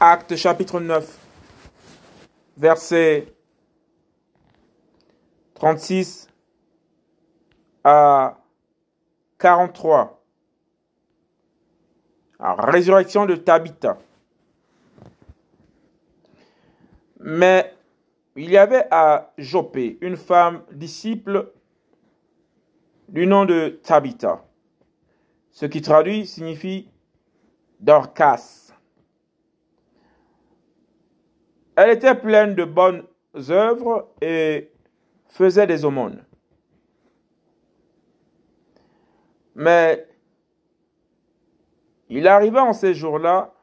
Acte chapitre 9, verset 36 à 43. La résurrection de Tabitha. Mais il y avait à Jopé une femme disciple du nom de Tabitha, ce qui traduit signifie Dorcas. Elle était pleine de bonnes œuvres et faisait des aumônes. Mais il arriva en ces jours-là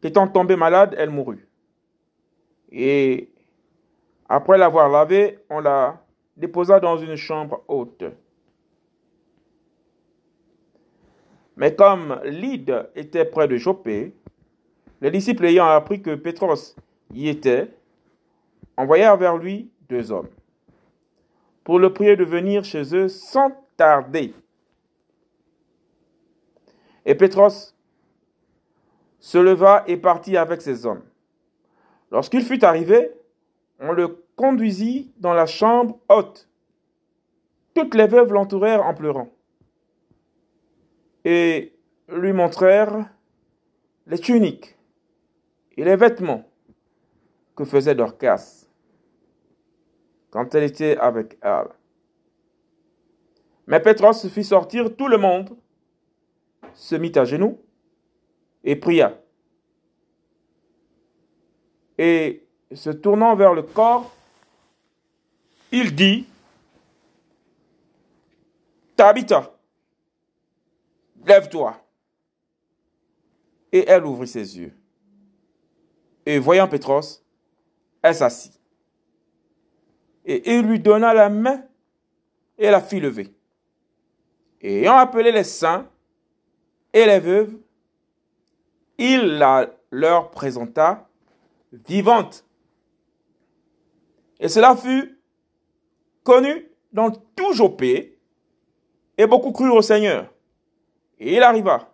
qu'étant tombée malade, elle mourut. Et après l'avoir lavée, on la déposa dans une chambre haute. Mais comme Lyd était près de Jopé, les disciples ayant appris que Pétros y était, envoyèrent vers lui deux hommes pour le prier de venir chez eux sans tarder. Et Pétros se leva et partit avec ses hommes. Lorsqu'il fut arrivé, on le conduisit dans la chambre haute. Toutes les veuves l'entourèrent en pleurant et lui montrèrent les tuniques et les vêtements que faisait Dorcas quand elle était avec elle. Mais Pétros fit sortir tout le monde, se mit à genoux et pria. Et se tournant vers le corps, il dit, Tabitha, lève-toi. Et elle ouvrit ses yeux. Et voyant Pétros, elle s'assit. Et il lui donna la main et la fit lever. Et ayant appelé les saints et les veuves, il la leur présenta vivante. Et cela fut connu dans tout Jopé, et beaucoup crurent au Seigneur. Et il arriva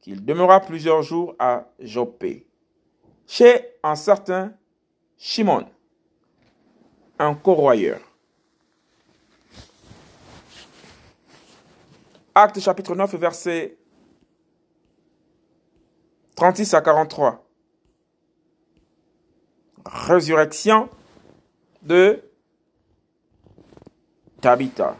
qu'il demeura plusieurs jours à Jopé, chez un certain Shimon, un corroyeur. Acte chapitre 9, verset 36 à 43. Résurrection de Tabitha.